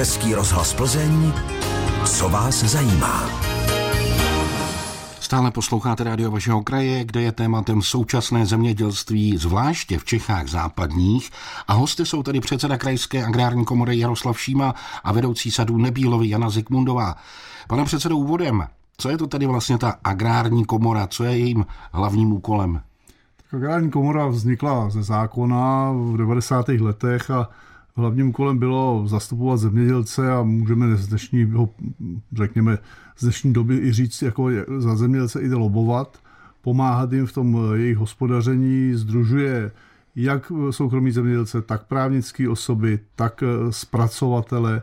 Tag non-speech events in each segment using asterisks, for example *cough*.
Český rozhlas Plzeň, co vás zajímá. Stále posloucháte rádio vašeho kraje, kde je tématem současné zemědělství, zvláště v Čechách západních. A hosty jsou tady předseda Krajské agrární komory Jaroslav Šíma a vedoucí sadů Nebílovi Jana Zikmundová. Pane předsedo, úvodem, co je to tedy vlastně ta agrární komora, co je jejím hlavním úkolem? Agrární komora vznikla ze zákona v 90. letech a hlavním úkolem bylo zastupovat zemědělce a můžeme z dnešního, řekněme, z dnešní doby i říct, jako za zemědělce i lobovat, pomáhat jim v tom jejich hospodaření, združuje jak soukromí zemědělce, tak právnické osoby, tak zpracovatele,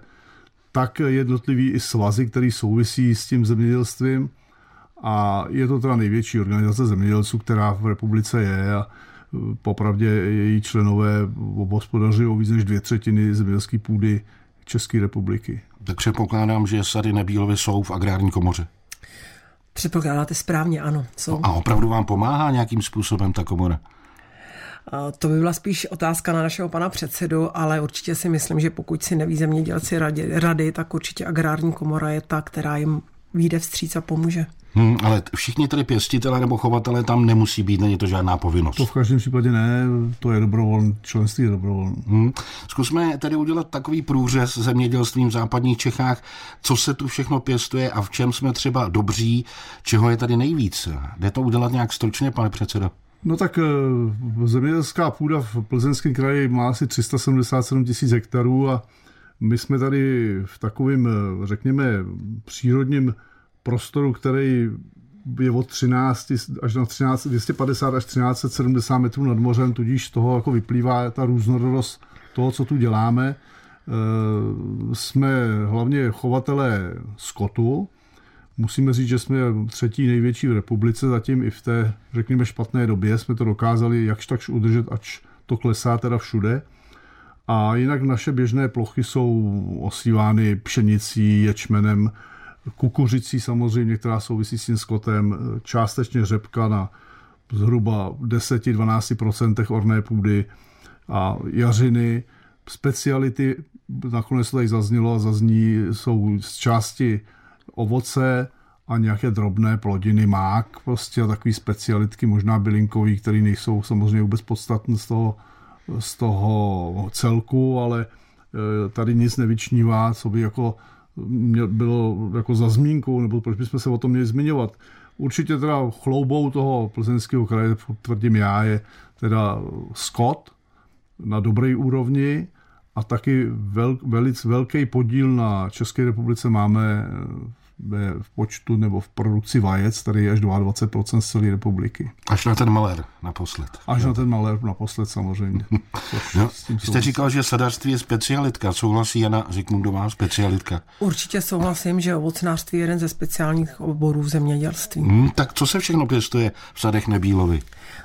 tak jednotlivý i svazy, který souvisí s tím zemědělstvím. A je to teda největší organizace zemědělců, která v republice je a popravdě její členové obhospodařují víc než dvě třetiny zemědělské půdy České republiky. Tak předpokládám, že sady Nebílovy jsou v agrární komoře. Předpokládáte správně, ano. Jsou. A opravdu vám pomáhá nějakým způsobem ta komora? To by byla spíš otázka na našeho pana předsedu, ale určitě si myslím, že pokud si neví zemědělci rady, rady tak určitě agrární komora je ta, která jim vyjde vstříc a pomůže. Hmm, ale všichni tedy pěstitele nebo chovatele tam nemusí být, není to žádná povinnost. To v každém případě ne, to je dobrovolné, členství je dobrovolné. Hmm. Zkusme tedy udělat takový průřez zemědělstvím v západních Čechách, co se tu všechno pěstuje a v čem jsme třeba dobří, čeho je tady nejvíc. Jde to udělat nějak stručně, pane předsedo? No tak eh, zemědělská půda v Plzeňském kraji má asi 377 tisíc hektarů a my jsme tady v takovém, eh, řekněme, přírodním prostoru, který je od 13 až na 13, 250 až 1370 metrů nad mořem, tudíž z toho jako vyplývá ta různorodost toho, co tu děláme. Eh, jsme hlavně chovatelé skotu. Musíme říct, že jsme třetí největší v republice, zatím i v té, řekněme, špatné době jsme to dokázali jakž takž udržet, ač to klesá teda všude. A jinak naše běžné plochy jsou osívány pšenicí, ječmenem, kukuřicí samozřejmě, která souvisí s tím skotem, částečně řepka na zhruba 10-12% orné půdy a jařiny. Speciality, nakonec to tady zaznělo a zazní, jsou z části ovoce a nějaké drobné plodiny, mák, prostě a takový specialitky, možná bylinkový, které nejsou samozřejmě vůbec podstatné z toho, z toho celku, ale e, tady nic nevyčnívá, co by jako bylo jako za zmínkou, nebo proč bychom se o tom měli zmiňovat. Určitě teda chloubou toho plzeňského kraje, tvrdím já, je teda Scott na dobré úrovni a taky vel, velice velký podíl na České republice máme v počtu nebo v produkci vajec, tady je až 22% z celé republiky. Až na ten malér naposled. Až jo. na ten malér naposled samozřejmě. *laughs* no, jste říkal, že sadařství je specialitka. Souhlasí Jana Zikmundová, specialitka? Určitě souhlasím, že ovocnářství je jeden ze speciálních oborů v zemědělství. Hmm, tak co se všechno pěstuje v sadech Nebílovi?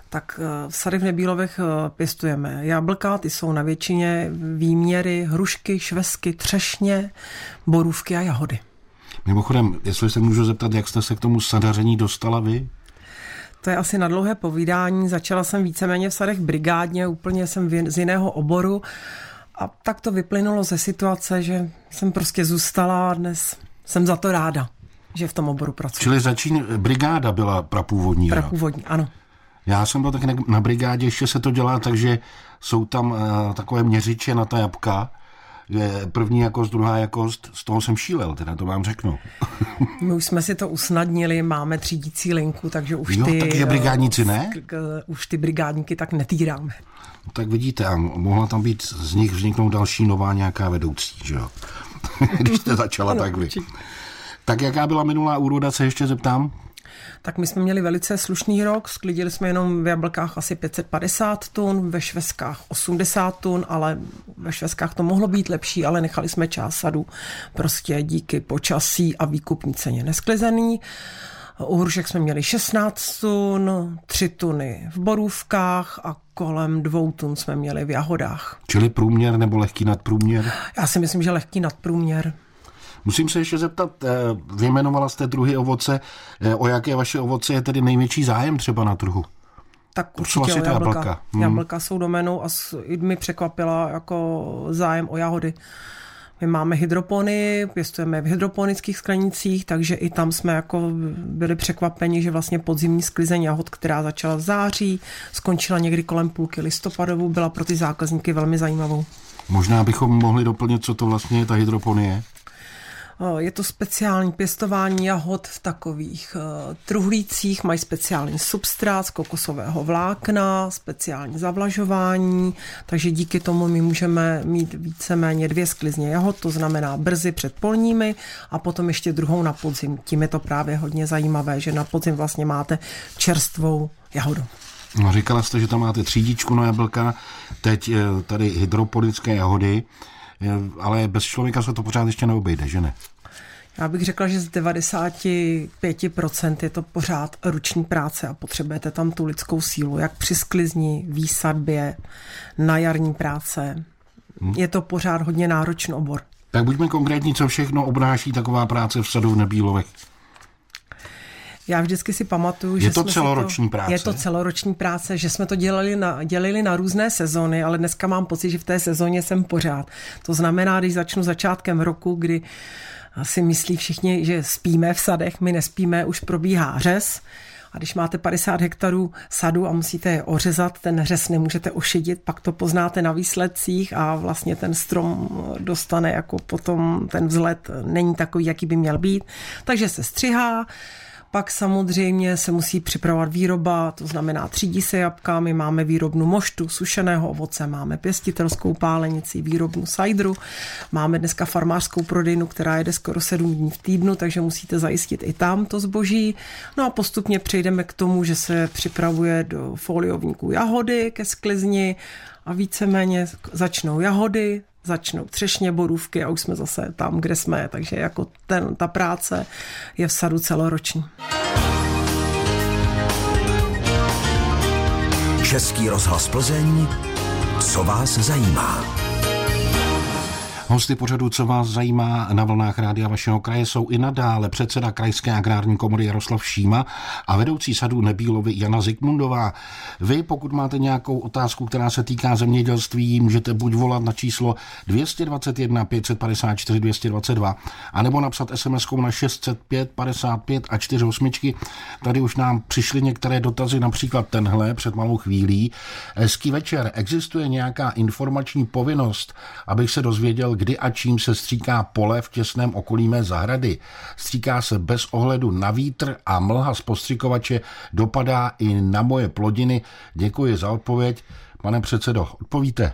tak eh, v sadech Nebílovech eh, pěstujeme jablka, ty jsou na většině výměry, hrušky, švesky, třešně, borůvky a jahody. Mimochodem, jestli se můžu zeptat, jak jste se k tomu sadaření dostala vy? To je asi na dlouhé povídání. Začala jsem víceméně v sadech brigádně, úplně jsem z jiného oboru. A tak to vyplynulo ze situace, že jsem prostě zůstala a dnes jsem za to ráda, že v tom oboru pracuji. Čili začín, brigáda byla prapůvodní. Prapůvodní, ano. Já jsem byl tak na brigádě, ještě se to dělá, takže jsou tam uh, takové měřiče na ta jabka první jakost, druhá jakost, z toho jsem šílel, teda to vám řeknu. *laughs* My už jsme si to usnadnili, máme třídící linku, takže už jo, ty... tak je brigádníci ne? Už ty brigádníky tak netýráme. No, tak vidíte, a mohla tam být z nich vzniknout další nová nějaká vedoucí, že jo? *laughs* Když jste začala ano, tak vy. Tak jaká byla minulá úroda, se ještě zeptám? Tak my jsme měli velice slušný rok, sklidili jsme jenom v jablkách asi 550 tun, ve šveskách 80 tun, ale ve šveskách to mohlo být lepší, ale nechali jsme část sadu prostě díky počasí a výkupní ceně nesklizený. U hrušek jsme měli 16 tun, 3 tuny v borůvkách a kolem dvou tun jsme měli v jahodách. Čili průměr nebo lehký nadprůměr? Já si myslím, že lehký nadprůměr. Musím se ještě zeptat, eh, vyjmenovala jste druhy ovoce, eh, o jaké vaše ovoce je tedy největší zájem třeba na trhu? Tak určitě o jablka. Jablka. Hmm. jablka jsou domenou a mi překvapila jako zájem o jahody. My máme hydropony, pěstujeme v hydroponických sklenicích, takže i tam jsme jako byli překvapeni, že vlastně podzimní sklizeň jahod, která začala v září, skončila někdy kolem půlky listopadovou, byla pro ty zákazníky velmi zajímavou. Možná bychom mohli doplnit, co to vlastně je ta hydroponie. Je to speciální pěstování jahod v takových uh, truhlících, mají speciální substrát z kokosového vlákna, speciální zavlažování, takže díky tomu my můžeme mít víceméně dvě sklizně jahod, to znamená brzy před polními a potom ještě druhou na podzim. Tím je to právě hodně zajímavé, že na podzim vlastně máte čerstvou jahodu. No, říkala jste, že tam máte třídičku na jablka, teď tady hydroponické jahody, ale bez člověka se to pořád ještě neobejde, že ne? Já bych řekla, že z 95% je to pořád ruční práce a potřebujete tam tu lidskou sílu, jak při sklizni, výsadbě, na jarní práce. Hmm. Je to pořád hodně náročný obor. Tak buďme konkrétní, co všechno obnáší taková práce v sadu v Nebílovech. Já vždycky si pamatuju, že je to celoroční to, práce. Je to celoroční práce, že jsme to dělali na, dělali na různé sezony, ale dneska mám pocit, že v té sezóně jsem pořád. To znamená, když začnu začátkem roku, kdy si myslí všichni, že spíme v sadech, my nespíme, už probíhá řez. A když máte 50 hektarů sadu a musíte je ořezat, ten řez nemůžete ošidit, pak to poznáte na výsledcích a vlastně ten strom dostane jako potom ten vzhled není takový, jaký by měl být. Takže se střihá, pak samozřejmě se musí připravovat výroba, to znamená třídí se jabka, my máme výrobnu moštu, sušeného ovoce, máme pěstitelskou pálenici, výrobnu sajdru, máme dneska farmářskou prodejnu, která jede skoro 7 dní v týdnu, takže musíte zajistit i tam to zboží. No a postupně přejdeme k tomu, že se připravuje do foliovníků jahody ke sklizni a víceméně začnou jahody, začnou třešně borůvky a už jsme zase tam, kde jsme, takže jako ten, ta práce je v sadu celoroční. Český rozhlas Plzeň, co vás zajímá? Hosty pořadu, co vás zajímá na vlnách rádia vašeho kraje, jsou i nadále předseda Krajské agrární komory Jaroslav Šíma a vedoucí sadu Nebílovi Jana Zikmundová. Vy, pokud máte nějakou otázku, která se týká zemědělství, můžete buď volat na číslo 221 554 222, anebo napsat sms na 605 55 a 48. Tady už nám přišly některé dotazy, například tenhle před malou chvílí. Hezký večer. Existuje nějaká informační povinnost, abych se dozvěděl, kdy a čím se stříká pole v těsném okolí mé zahrady. Stříká se bez ohledu na vítr a mlha z postřikovače dopadá i na moje plodiny. Děkuji za odpověď. Pane předsedo, odpovíte.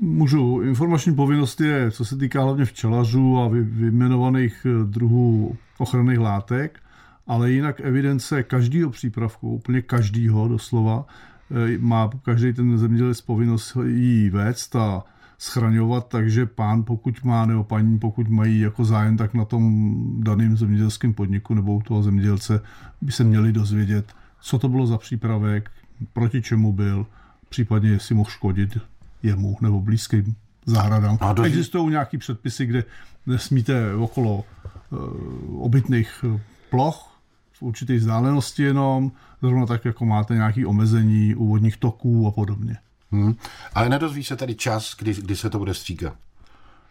Můžu. Informační povinnost je, co se týká hlavně včelařů a vyjmenovaných eh, druhů ochranných látek, ale jinak evidence každého přípravku, úplně každého doslova, eh, má každý ten zemědělec povinnost jí vést a schraňovat, takže pán, pokud má, nebo paní, pokud mají jako zájem, tak na tom daném zemědělském podniku nebo u toho zemědělce by se měli dozvědět, co to bylo za přípravek, proti čemu byl, případně jestli mohl škodit jemu nebo blízkým zahradám. A do... Existují nějaké předpisy, kde nesmíte okolo uh, obytných eh, ploch v určité vzdálenosti jenom, zrovna tak, jako máte nějaké omezení úvodních toků a podobně. Hmm. Ale nedozví se tady čas, kdy, kdy se to bude stříkat?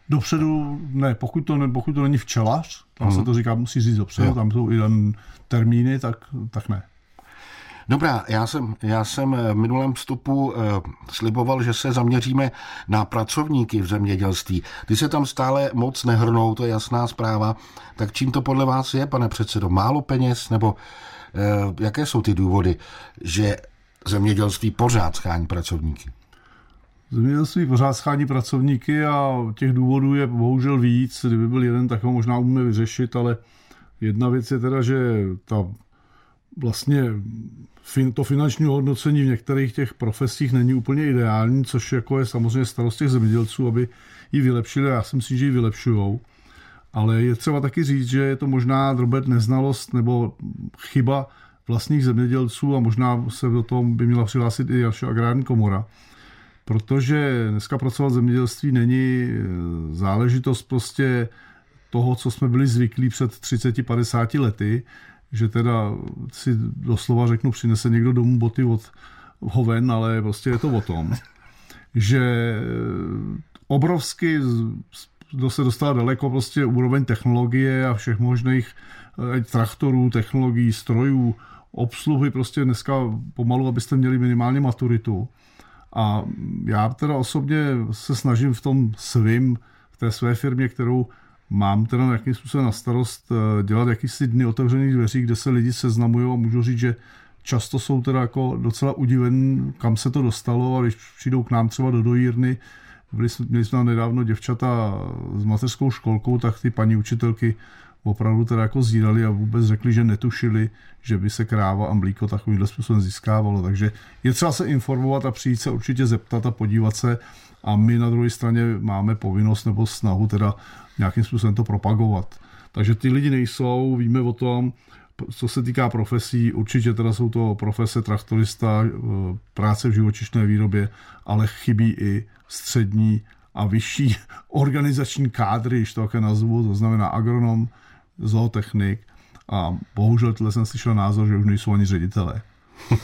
Dopředu ne, pokud to, ne, pokud to není včelař, tam hmm. se to říká, musí říct dopředu, jo. tam jsou i termíny, tak, tak ne. Dobrá, já jsem, já jsem v minulém vstupu uh, sliboval, že se zaměříme na pracovníky v zemědělství. Ty se tam stále moc nehrnou, to je jasná zpráva. Tak čím to podle vás je, pane předsedo? Málo peněz nebo uh, jaké jsou ty důvody, že zemědělství pořád schání pracovníky? Zemědělství pořád schání pracovníky a těch důvodů je bohužel víc. Kdyby byl jeden, tak ho možná umíme vyřešit, ale jedna věc je teda, že ta vlastně to finanční hodnocení v některých těch profesích není úplně ideální, což jako je samozřejmě starost těch zemědělců, aby ji vylepšili. Já si myslím, že ji vylepšují. Ale je třeba taky říct, že je to možná drobet neznalost nebo chyba vlastních zemědělců a možná se do toho by měla přihlásit i naše agrární komora. Protože dneska pracovat v zemědělství není e, záležitost prostě toho, co jsme byli zvyklí před 30-50 lety, že teda si doslova řeknu, přinese někdo domů boty od hoven, ale prostě je to o tom, že obrovsky kdo se dostal daleko, prostě úroveň technologie a všech možných eh, traktorů, technologií, strojů, obsluhy, prostě dneska pomalu, abyste měli minimálně maturitu. A já teda osobně se snažím v tom svým, v té své firmě, kterou mám teda nějakým způsobem na starost eh, dělat jakýsi dny otevřených dveří, kde se lidi seznamují a můžu říct, že často jsou teda jako docela udivení, kam se to dostalo a když přijdou k nám třeba do dojírny, byli jsme, měli jsme nedávno děvčata s mateřskou školkou, tak ty paní učitelky opravdu teda jako zírali a vůbec řekli, že netušili, že by se kráva a mlíko takovýmhle způsobem získávalo. Takže je třeba se informovat a přijít se určitě zeptat a podívat se a my na druhé straně máme povinnost nebo snahu teda nějakým způsobem to propagovat. Takže ty lidi nejsou, víme o tom, co se týká profesí, určitě teda jsou to profese traktorista, eh, práce v živočišné výrobě, ale chybí i střední a vyšší *laughs* organizační kádry, když to také nazvu, to znamená agronom, zootechnik a bohužel tohle jsem slyšel názor, že už nejsou ani ředitelé. *laughs*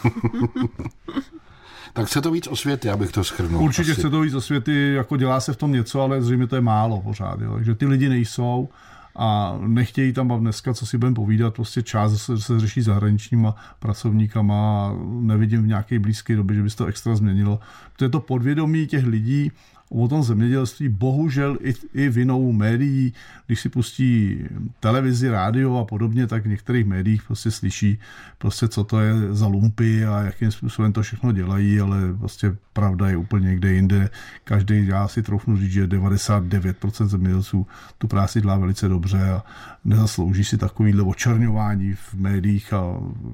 tak chce to víc osvěty, abych to schrnul. Určitě asi. chce to víc osvěty, jako dělá se v tom něco, ale zřejmě to je málo pořád. Jo. Takže ty lidi nejsou a nechtějí tam a dneska, co si budeme povídat, prostě část se, se řeší zahraničníma pracovníkama a nevidím v nějaké blízké době, že by se to extra změnilo. To je to podvědomí těch lidí o tom zemědělství bohužel i, i vinou médií, když si pustí televizi, rádio a podobně, tak v některých médiích prostě slyší, prostě co to je za lumpy a jakým způsobem to všechno dělají, ale prostě pravda je úplně někde jinde. Každý, já si troufnu říct, že 99% zemědělců tu práci dělá velice dobře a nezaslouží si takovýhle očerňování v médiích a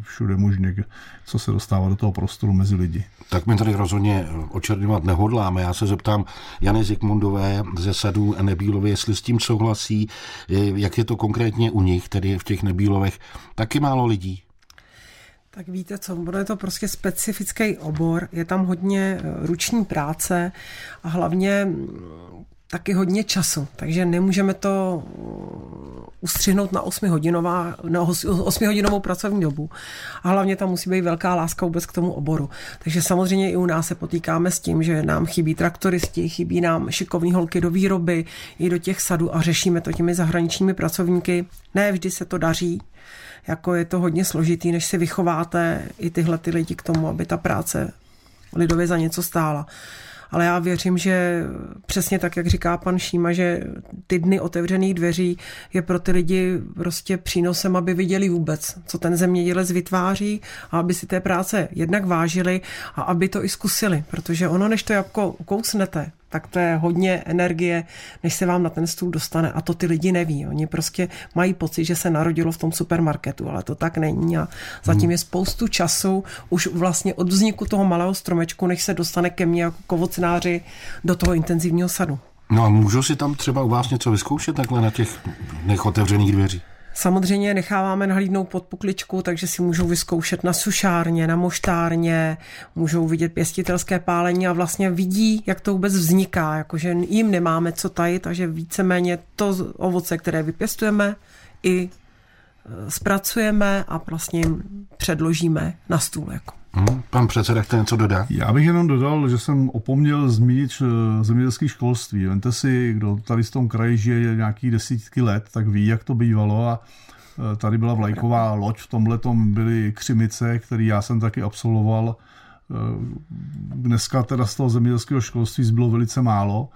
všude možně, co se dostává do toho prostoru mezi lidi. Tak my tady rozhodně očerňovat nehodláme. Já se zeptám Jany Zikmundové ze sadů Nebílově, jestli s tím souhlasí, jak je to konkrétně u nich, tedy v těch Nebílovech, taky málo lidí. Tak víte co, bude to prostě specifický obor, je tam hodně eh, ruční práce a hlavně taky hodně času, takže nemůžeme to uh, ustřihnout na 8 hodinová, na 8 hodinovou pracovní dobu. A hlavně tam musí být velká láska vůbec k tomu oboru. Takže samozřejmě i u nás se potýkáme s tím, že nám chybí traktoristi, chybí nám šikovní holky do výroby, i do těch sadů a řešíme to těmi zahraničními pracovníky. Ne vždy se to daří, jako je to hodně složitý, než si vychováte i tyhle ty lidi k tomu, aby ta práce lidově za něco stála ale já věřím, že přesně tak, jak říká pan Šíma, že ty dny otevřených dveří je pro ty lidi prostě přínosem, aby viděli vůbec, co ten zemědělec vytváří a aby si té práce jednak vážili a aby to i zkusili, protože ono, než to jabko ukousnete, tak to je hodně energie, než se vám na ten stůl dostane. A to ty lidi neví. Oni prostě mají pocit, že se narodilo v tom supermarketu, ale to tak není. A zatím je spoustu času už vlastně od vzniku toho malého stromečku, než se dostane ke mně jako kovocnáři do toho intenzivního sadu. No a můžu si tam třeba u vás něco vyzkoušet takhle na těch nech otevřených dveří? Samozřejmě necháváme nahlídnout pod pukličku, takže si můžou vyzkoušet na sušárně, na moštárně, můžou vidět pěstitelské pálení a vlastně vidí, jak to vůbec vzniká, jakože jim nemáme co tajit, takže víceméně to ovoce, které vypěstujeme, i e, zpracujeme a vlastně jim předložíme na stůl. Jako. Hmm, pan předseda chce něco dodat? Já bych jenom dodal, že jsem opomněl zmínit e, zemědělské školství. Vente si, kdo tady v tom kraji žije nějaký desítky let, tak ví, jak to bývalo a e, tady byla vlajková loď, v tomhle byly křimice, který já jsem taky absolvoval. Dneska teda z toho zemědělského školství zbylo velice málo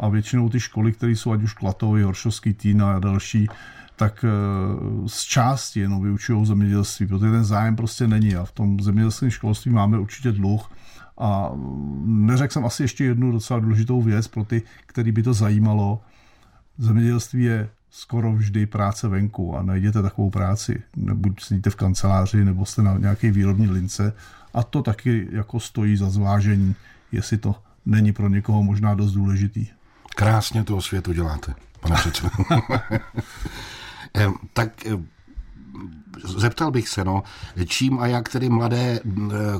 a většinou ty školy, které jsou ať už Klatovy, Horšovský Týna a další, tak eh, z části jenom vyučují zemědělství, protože ten zájem prostě není a v tom zemědělském školství máme určitě dluh a neřekl jsem asi ještě jednu docela důležitou věc pro ty, který by to zajímalo. Zemědělství je skoro vždy práce venku a najděte takovou práci. Buď sedíte v kanceláři, nebo jste na nějaké výrobní lince a to taky jako stojí za zvážení, jestli to není pro někoho možná dost důležitý. Krásně toho světu děláte, pane předsedo. *laughs* tak eh, zeptal bych se, no, čím a jak tedy mladé eh,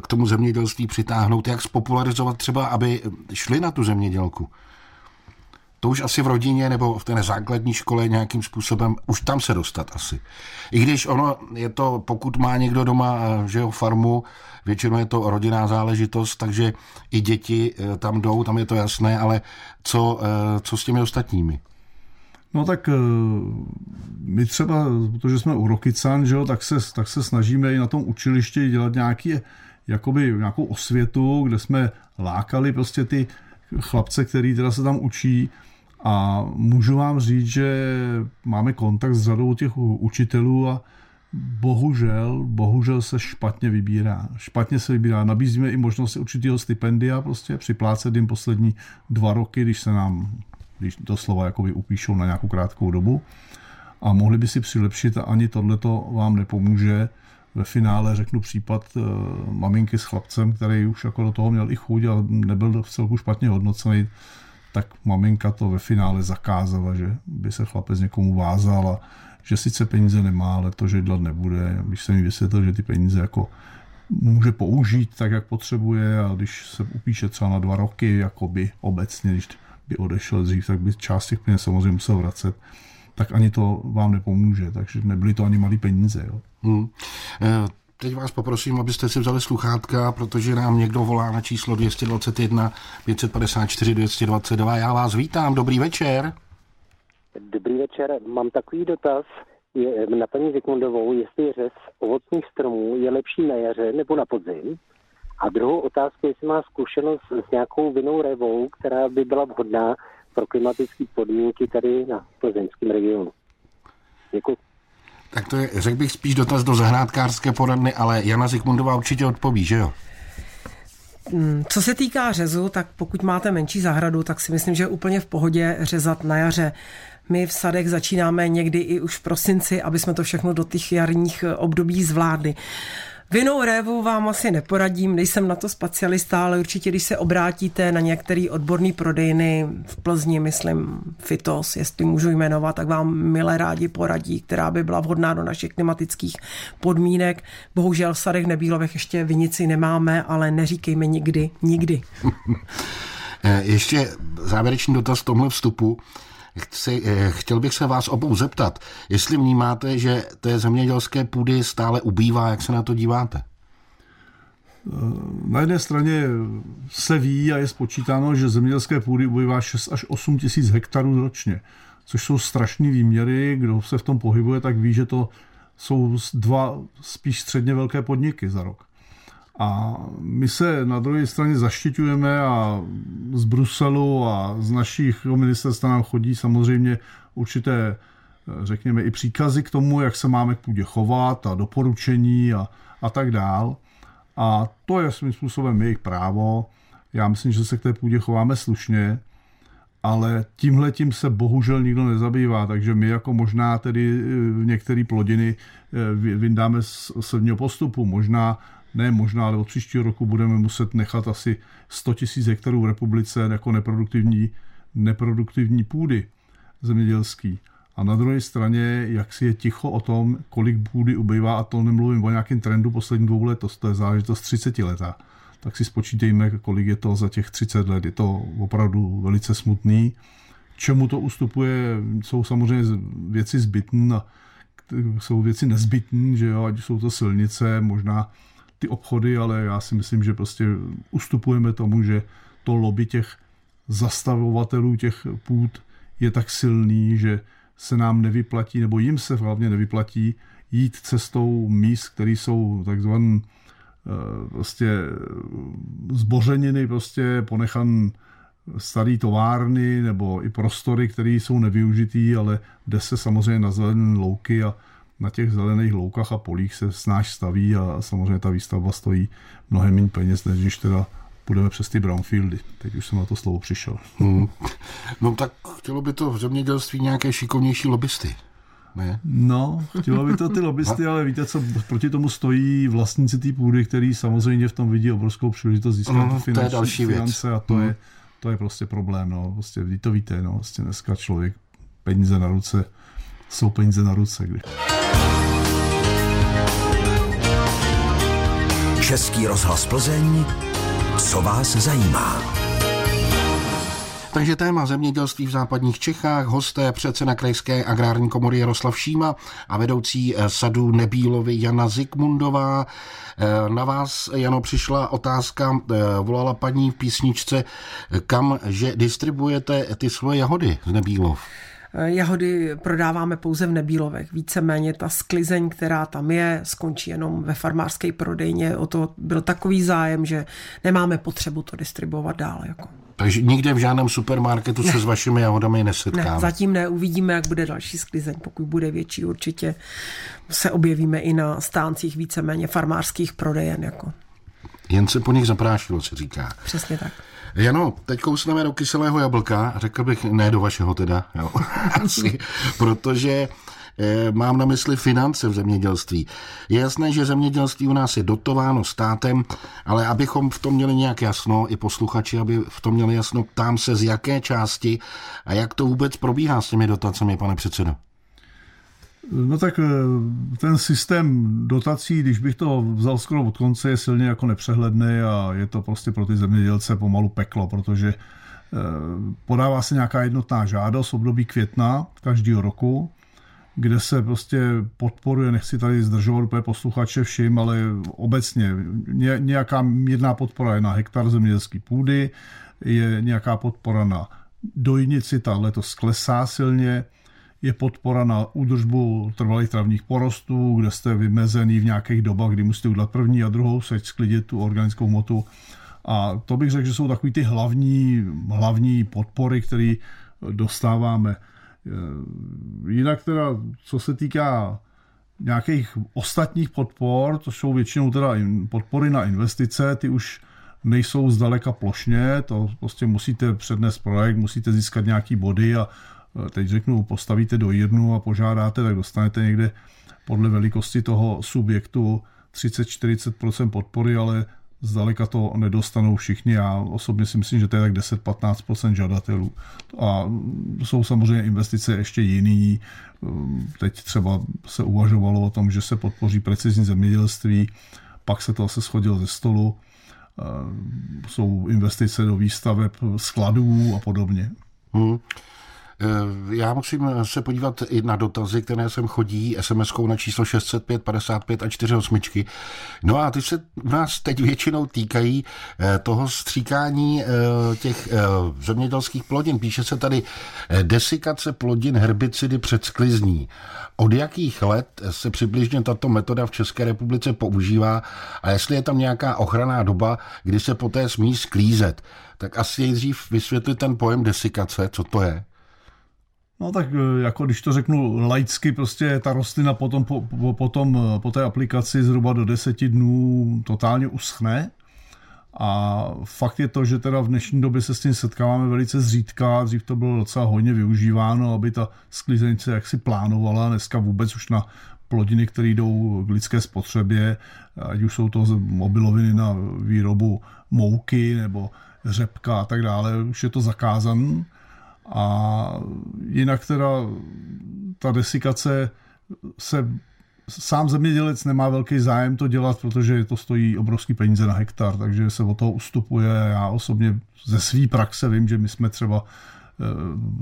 k tomu zemědělství přitáhnout, jak spopularizovat třeba, aby šli na tu zemědělku. To už asi v rodině nebo v té základní škole nějakým způsobem, už tam se dostat asi. I když ono je to, pokud má někdo doma, eh, že jo, farmu, většinou je to rodinná záležitost, takže i děti tam jdou, tam je to jasné, ale co, co s těmi ostatními? No tak my třeba, protože jsme u Rokycan, že jo, tak, se, tak se snažíme i na tom učilišti dělat nějaký, jakoby, nějakou osvětu, kde jsme lákali prostě ty chlapce, který teda se tam učí a můžu vám říct, že máme kontakt s řadou těch učitelů a bohužel, bohužel se špatně vybírá. Špatně se vybírá. Nabízíme i možnost určitého stipendia, prostě připlácet jim poslední dva roky, když se nám, když to slova jakoby upíšou na nějakou krátkou dobu. A mohli by si přilepšit a ani tohleto vám nepomůže. Ve finále řeknu případ uh, maminky s chlapcem, který už jako do toho měl i chuť a nebyl v celku špatně hodnocený, tak maminka to ve finále zakázala, že by se chlapec někomu vázal a že sice peníze nemá, ale to, že dělat nebude. Když jsem mi vysvětlil, že ty peníze jako může použít tak, jak potřebuje a když se upíše třeba na dva roky, jako by obecně, když by odešel dřív, tak by část těch peněz samozřejmě musel vracet, tak ani to vám nepomůže, takže nebyly to ani malé peníze. Jo. Hmm. Eh, teď vás poprosím, abyste si vzali sluchátka, protože nám někdo volá na číslo 221 554 222. Já vás vítám, dobrý večer. Dobrý večer, mám takový dotaz je, na paní Zikmundovou, jestli řez ovocných stromů je lepší na jaře nebo na podzim. A druhou otázku, jestli má zkušenost s nějakou vinou revou, která by byla vhodná pro klimatické podmínky tady na plzeňském regionu. Děkuji. Tak to je, řekl bych, spíš dotaz do zahrádkářské poradny, ale Jana Zikmundová určitě odpoví, že jo? Mm, co se týká řezu, tak pokud máte menší zahradu, tak si myslím, že je úplně v pohodě řezat na jaře. My v sadech začínáme někdy i už v prosinci, aby jsme to všechno do těch jarních období zvládli. Vinou révu vám asi neporadím, nejsem na to specialista, ale určitě, když se obrátíte na některé odborné prodejny v Plzni, myslím Fitos, jestli můžu jmenovat, tak vám milé rádi poradí, která by byla vhodná do našich klimatických podmínek. Bohužel v Sadech Nebílovech ještě vinici nemáme, ale neříkejme nikdy, nikdy. *laughs* Eh, ještě závěrečný dotaz v tomhle vstupu. Chci, eh, chtěl bych se vás obou zeptat, jestli vnímáte, že té zemědělské půdy stále ubývá, jak se na to díváte? Na jedné straně se ví a je spočítáno, že zemědělské půdy ubývá 6 až 8 tisíc hektarů ročně, což jsou strašné výměry. Kdo se v tom pohybuje, tak ví, že to jsou dva spíš středně velké podniky za rok. A my se na druhé straně zaštiťujeme a z Bruselu a z našich ministerstv nám chodí samozřejmě určité, řekněme, i příkazy k tomu, jak se máme k půdě chovat a doporučení a, a tak dál. A to je svým způsobem jejich právo. Já myslím, že se k té půdě chováme slušně, ale tímhle tím se bohužel nikdo nezabývá, takže my jako možná tedy eh, některé plodiny eh, vyndáme z sedmého postupu, možná ne možná, ale od příštího roku budeme muset nechat asi 100 000 hektarů v republice jako neproduktivní, neproduktivní půdy zemědělský. A na druhé straně, jak si je ticho o tom, kolik půdy ubývá, a to nemluvím o nějakém trendu posledních dvou let, to je záležitost 30 letá, tak si spočítejme, kolik je to za těch 30 let. Je to opravdu velice smutný. Čemu to ustupuje, jsou samozřejmě věci zbytné, jsou věci nezbytné, že jo, ať jsou to silnice, možná ty obchody, ale já si myslím, že prostě ustupujeme tomu, že to lobby těch zastavovatelů těch půd je tak silný, že se nám nevyplatí, nebo jim se hlavně nevyplatí jít cestou míst, které jsou takzvané eh, prostě zbořeniny, prostě ponechan staré továrny nebo i prostory, které jsou nevyužitý, ale jde se samozřejmě na zelené louky a na těch zelených loukách a polích se snáš staví a samozřejmě ta výstavba stojí mnohem méně peněz, než když teda půjdeme přes ty brownfieldy. Teď už jsem na to slovo přišel. Hmm. No tak chtělo by to v zemědělství nějaké šikovnější lobbysty. Ne? No, chtělo by to ty lobbysty, ale víte, co proti tomu stojí vlastníci té půdy, který samozřejmě v tom vidí obrovskou příležitost získat no, finanční, to je další finance věc. a to, hmm. je, to je prostě problém. No. Prostě, vy to víte, no. prostě dneska člověk peníze na ruce jsou peníze na ruce. Kdy. Český rozhlas Plzeň, co vás zajímá. Takže téma zemědělství v západních Čechách, hosté předseda krajské agrární komory Jaroslav Šíma a vedoucí eh, sadu Nebílovi Jana Zikmundová. Eh, na vás, Jano, přišla otázka, eh, volala paní v písničce, kam že distribuujete ty svoje jahody z Nebílov? Jahody prodáváme pouze v Nebílovech. Víceméně ta sklizeň, která tam je, skončí jenom ve farmářské prodejně. O to byl takový zájem, že nemáme potřebu to distribuovat dál. Jako. Takže nikde v žádném supermarketu ne. se s vašimi jahodami nesetkáme. Ne, zatím ne, uvidíme, jak bude další sklizeň. Pokud bude větší, určitě se objevíme i na stáncích víceméně farmářských prodejen. Jako. Jen se po nich zaprášilo, se říká. Přesně tak. Jano, teď kousneme do kyselého jablka, řekl bych, ne do vašeho teda, jo, *laughs* asi, protože eh, mám na mysli finance v zemědělství. Je jasné, že zemědělství u nás je dotováno státem, ale abychom v tom měli nějak jasno, i posluchači, aby v tom měli jasno, ptám se z jaké části a jak to vůbec probíhá s těmi dotacemi, pane předsedo. No tak eh, ten systém dotací, když bych to vzal skoro od konce, je silně jako nepřehledný a je to prostě pro ty zemědělce pomalu peklo, protože eh, podává se nějaká jednotná žádost období května každého roku, kde se prostě podporuje, nechci tady zdržovat úplně posluchače všim, ale obecně nějaká mírná podpora je na hektar zemědělské půdy, je nějaká podpora na dojnici, ta letos klesá silně, je podpora na údržbu trvalých travních porostů, kde jste vymezený v nějakých dobách, kdy musíte udělat první a druhou seč, sklidit tu organickou motu. A to bych řekl, že jsou takový ty hlavní, hlavní podpory, které dostáváme. Jinak teda, co se týká nějakých ostatních podpor, to jsou většinou teda podpory na investice, ty už nejsou zdaleka plošně, to prostě musíte přednést projekt, musíte získat nějaký body a teď řeknu, postavíte do jirnu a požádáte, tak dostanete někde podle velikosti toho subjektu 30-40% podpory, ale zdaleka to nedostanou všichni. Já osobně si myslím, že to je tak 10-15% žadatelů. A jsou samozřejmě investice ještě jiný. Teď třeba se uvažovalo o tom, že se podpoří precizní zemědělství, pak se to zase schodilo ze stolu. Jsou investice do výstaveb skladů a podobně. Hmm. Eh, já musím se podívat i na dotazy, které sem chodí SMS-kou na číslo 605 55 a 48. No a ty se nás teď většinou týkají eh, toho stříkání eh, těch zemědělských plodin. Píše se tady desikace plodin herbicidy před sklizní. Od jakých let se přibližně tato metoda v České republice používá a jestli je tam nějaká ochranná doba, kdy se poté smí sklízet? Tak asi nejdřív vysvětlit ten pojem desikace, co to je. No tak e, jako když to řeknu laicky, prostě ta rostlina potom po, po, potom e, po té aplikaci zhruba do deseti dnů totálně uschne. A fakt je to, že teda v dnešní době se s tím setkáváme velice zřídka, dřív to bylo docela hodně využíváno, aby ta sklizenice jaksi plánovala, dneska vůbec už na plodiny, které jdou k lidské spotřebě, ať už jsou to mobiloviny na výrobu mouky nebo řepka a tak dále, už je to zakázané a jinak teda ta desikace se sám zemědělec nemá velký zájem to dělat, protože to stojí obrovský peníze na hektar, takže se o toho ustupuje. Já osobně ze své praxe vím, že my jsme třeba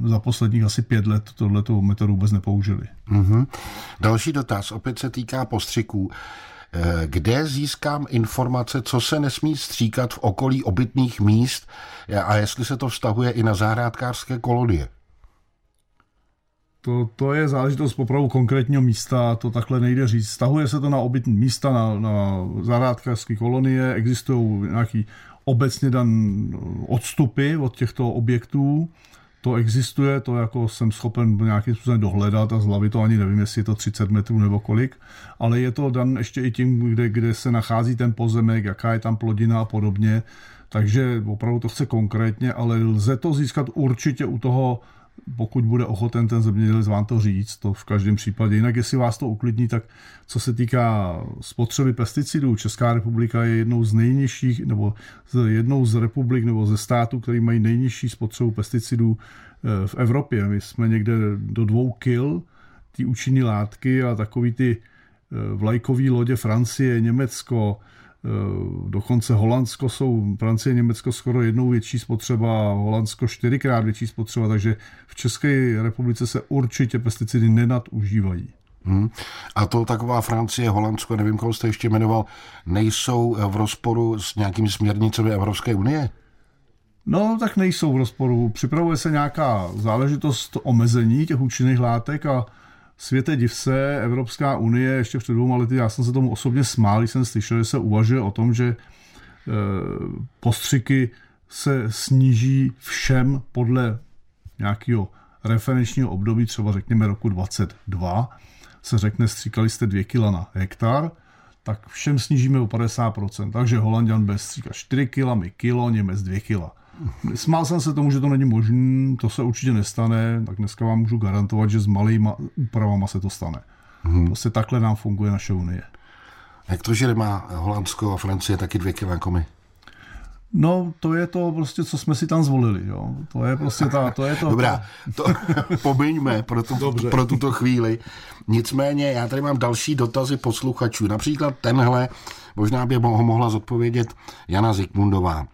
za posledních asi pět let tohleto metodu vůbec nepoužili. Mm-hmm. Další dotaz, opět se týká postřiků. Eh, kde získám informace, co se nesmí stříkat v okolí obytných míst a jestli se to vztahuje i na zahrádkářské kolonie? To, to je záležitost popravu konkrétního místa, to takhle nejde říct. Stahuje se to na obytné místa, na, na zahrádkářské kolonie, existují nějaký obecně dan odstupy od těchto objektů, to existuje, to jako jsem schopen nějakým způsobem dohledat a z hlavy to ani nevím, jestli je to 30 metrů nebo kolik, ale je to dan ještě i tím, kde, kde se nachází ten pozemek, jaká je tam plodina a podobně, takže opravdu to chce konkrétně, ale lze to získat určitě u toho pokud bude ochoten ten zemědělec vám to říct, to v každém případě. Jinak, jestli vás to uklidní, tak co se týká spotřeby pesticidů, Česká republika je jednou z nejnižších, nebo jednou z republik nebo ze států, který mají nejnižší spotřebu pesticidů eh, v Evropě. My jsme někde do dvou kil ty účinné látky a takový ty eh, vlajkový lodě Francie, Německo, dokonce Holandsko jsou, Francie, Německo skoro jednou větší spotřeba, Holandsko čtyřikrát větší spotřeba, takže v České republice se určitě pesticidy nenadužívají. Hmm. A to taková Francie, Holandsko, nevím, koho jste ještě jmenoval, nejsou v rozporu s nějakými směrnicemi Evropské unie? No, tak nejsou v rozporu. Připravuje se nějaká záležitost omezení těch účinných látek a světe div se, Evropská unie ještě před dvouma lety, já jsem se tomu osobně smál, když jsem slyšel, že se uvažuje o tom, že e, postřiky se sníží všem podle nějakého referenčního období, třeba řekněme roku 22, se řekne, stříkali jste 2 kg na hektar, tak všem snížíme o 50%. Takže Holandian bez stříkat 4 kg, my kilo, Němec 2 kg. Smál jsem se tomu, že to není možné, to se určitě nestane, tak dneska vám můžu garantovat, že s malýma úpravama se to stane. Hmm. Prostě takhle nám funguje naše unie. Jak to, že má Holandsko a Francie taky dvě kila? No, to je to prostě, co jsme si tam zvolili, jo. To je prostě ta, to je to. Dobrá, to *laughs* pomiňme pro, tu, pro tuto chvíli. Nicméně, já tady mám další dotazy posluchačů. Například tenhle, možná by ho mohla zodpovědět Jana Zikmundová.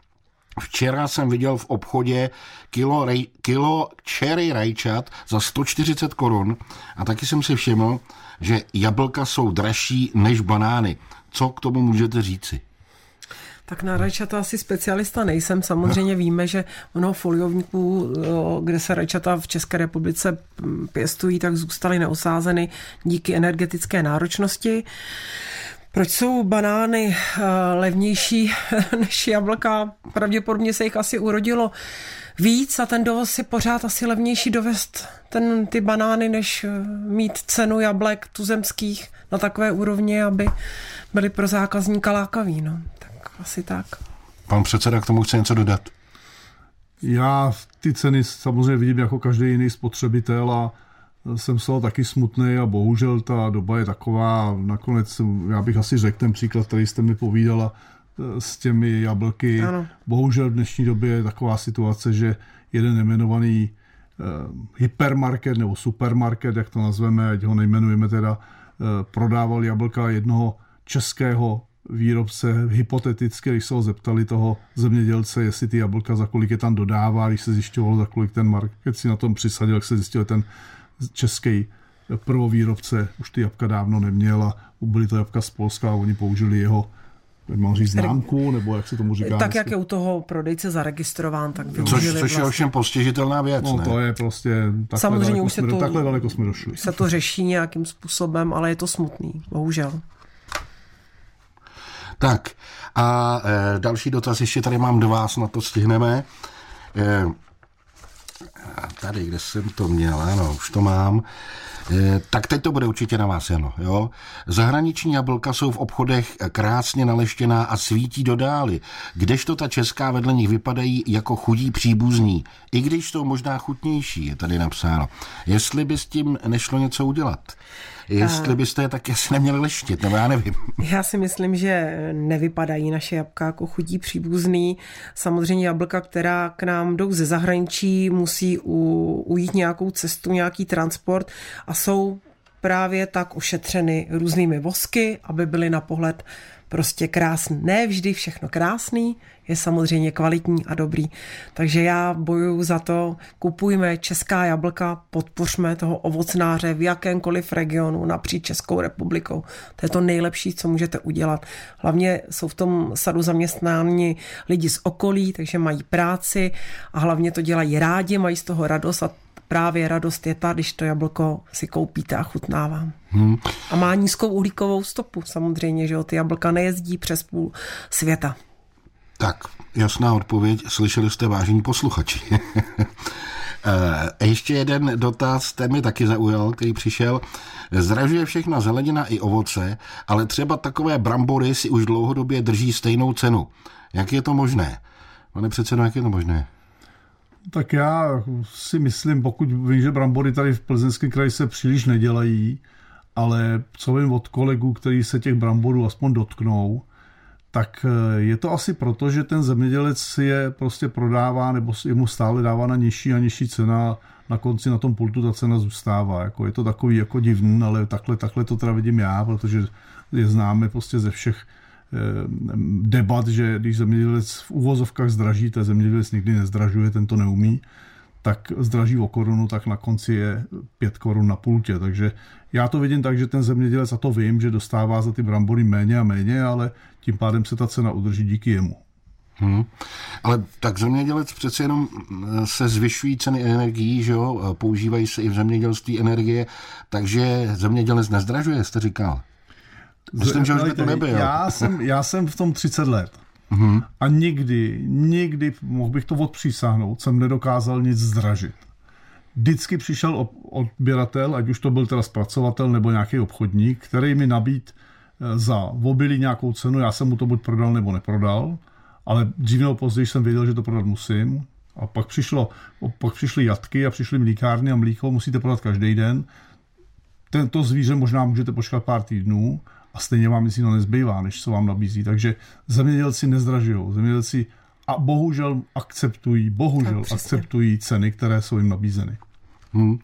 Včera jsem viděl v obchodě kilo, rej, kilo cherry rajčat za 140 korun a taky jsem si všiml, že jablka jsou dražší než banány. Co k tomu můžete říci? Tak na rajčata asi specialista nejsem. Samozřejmě víme, že mnoho foliovníků, kde se rajčata v České republice pěstují, tak zůstaly neosázeny díky energetické náročnosti. Proč jsou banány eh, levnější *laughs* než jablka? Pravděpodobně se jich asi urodilo víc a ten dovoz je pořád asi levnější dovést ten, ty banány, než eh, mít cenu jablek tuzemských na takové úrovni, aby byly pro zákazníka lákavý. No. Tak asi tak. Pan předseda k tomu chce něco dodat. Já ty ceny samozřejmě vidím jako každý jiný spotřebitel a jsem z toho taky smutný a bohužel ta doba je taková, nakonec já bych asi řekl ten příklad, který jste mi povídala eh, s těmi jablky. Ano. Bohužel v dnešní době je taková situace, že jeden nejmenovaný eh, hypermarket nebo supermarket, jak to nazveme, ať ho nejmenujeme teda, eh, prodával jablka jednoho českého výrobce hypoteticky, když se ho zeptali toho zemědělce, jestli ty jablka za kolik je tam dodává, když se zjišťovalo, za kolik ten market si na tom přisadil, jak se zjistil, ten český prvovýrobce už ty jabka dávno neměl a byly to jabka z Polska a oni použili jeho mám říct známku, nebo jak se tomu říká? Tak, jak je u toho prodejce zaregistrován, tak využili Což, což vlastně. je ovšem postižitelná věc, No ne? to je prostě, takhle Samozřejmě daleko už se jsme, to, takhle daleko jsme došli. Se to řeší nějakým způsobem, ale je to smutný, bohužel. Tak a e, další dotaz ještě tady mám do vás, na to stihneme. E, tady, kde jsem to měl, ano, už to mám. E, tak teď to bude určitě na vás, Jano. Jo? Zahraniční jablka jsou v obchodech krásně naleštěná a svítí do dály, kdežto ta česká vedle nich vypadají jako chudí příbuzní, i když jsou možná chutnější, je tady napsáno. Jestli by s tím nešlo něco udělat? Jestli byste je taky asi neměli leštit, nebo já nevím. Já si myslím, že nevypadají naše jabka jako chudí příbuzný. Samozřejmě jablka, která k nám jdou ze zahraničí, musí u, ujít nějakou cestu, nějaký transport a jsou právě tak ošetřeny různými vosky, aby byly na pohled prostě krásný. Ne vždy všechno krásný, je samozřejmě kvalitní a dobrý. Takže já bojuju za to, kupujme česká jablka, podpořme toho ovocnáře v jakémkoliv regionu napříč Českou republikou. To je to nejlepší, co můžete udělat. Hlavně jsou v tom sadu zaměstnáni lidi z okolí, takže mají práci a hlavně to dělají rádi, mají z toho radost a právě radost je ta, když to jablko si koupíte a chutlávám. Hmm. A má nízkou uhlíkovou stopu samozřejmě, že jo, ty jablka nejezdí přes půl světa. Tak, jasná odpověď, slyšeli jste vážení posluchači. *laughs* Eh, ještě jeden dotaz, ten mi taky zaujal, který přišel. Zdražuje všechna zelenina i ovoce, ale třeba takové brambory si už dlouhodobě drží stejnou cenu. Jak je to možné? Pane předsedo, jak je to možné? Tak já si myslím, pokud vím, že brambory tady v Plzeňském kraji se příliš nedělají, ale co vím od kolegů, kteří se těch bramborů aspoň dotknou, tak eh, je to asi proto, že ten zemědělec je prostě prodává nebo mu stále dává na nižší a nižší cena na konci na tom pultu ta cena zůstává. Jako je to takový jako divný, ale takhle, takhle to teda vidím já, protože je známe prostě ze všech debat, že když zemědělec v uvozovkách zdraží, ten zemědělec nikdy nezdražuje, ten to neumí, tak zdraží o korunu, tak na konci je 5 korun na pultě. Takže já to vidím tak, že ten zemědělec, a to vím, že dostává za ty brambory méně a méně, ale tím pádem se ta cena udrží díky jemu. Hmm. Ale tak zemědělec přece jenom mm, se zvyšují ceny energií, že jo? používají se i v zemědělství energie, takže zemědělec nezdražuje, jste říkal. Myslím, že už by to nebyl. Já jsem, já jsem v tom 30 let. Mm-hmm. A nikdy, nikdy, mohl bych to odpřísáhnout, jsem nedokázal nic zdražit. Vždycky přišel odběratel, ať už to byl teda zpracovatel nebo nějaký obchodník, který mi nabít eh, za obilí nějakou cenu, já jsem mu to buď prodal nebo neprodal, ale dřív nebo později jsem věděl, že to prodat musím. A pak, přišlo, pak přišly jatky a přišly mlíkárny a mlíko musíte prodat každý den. Tento zvíře možná můžete počkat pár týdnů, a stejně vám nic jiného nezbývá, než co vám nabízí. Takže zemědělci nezdražují. Zemědělci a bohužel akceptují, bohužel akceptují ceny, které jsou jim nabízeny. Hmm.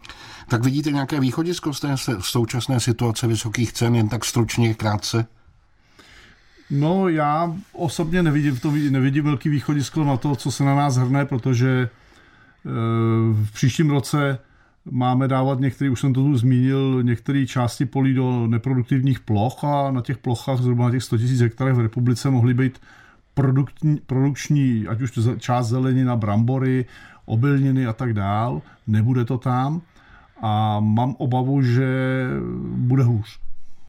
Tak vidíte nějaké východisko z té současné situace vysokých cen, jen tak stručně, krátce? No já osobně nevidím, to, nevidím velký východisko na to, co se na nás hrne, protože e, v příštím roce máme dávat některý, už jsem to tu zmínil, některé části polí do neproduktivních ploch a na těch plochách zhruba na těch 100 000 hektarech v republice mohly být produkční, ať už to část zelenina, brambory, obilniny a tak dál. Nebude to tam a mám obavu, že bude hůř.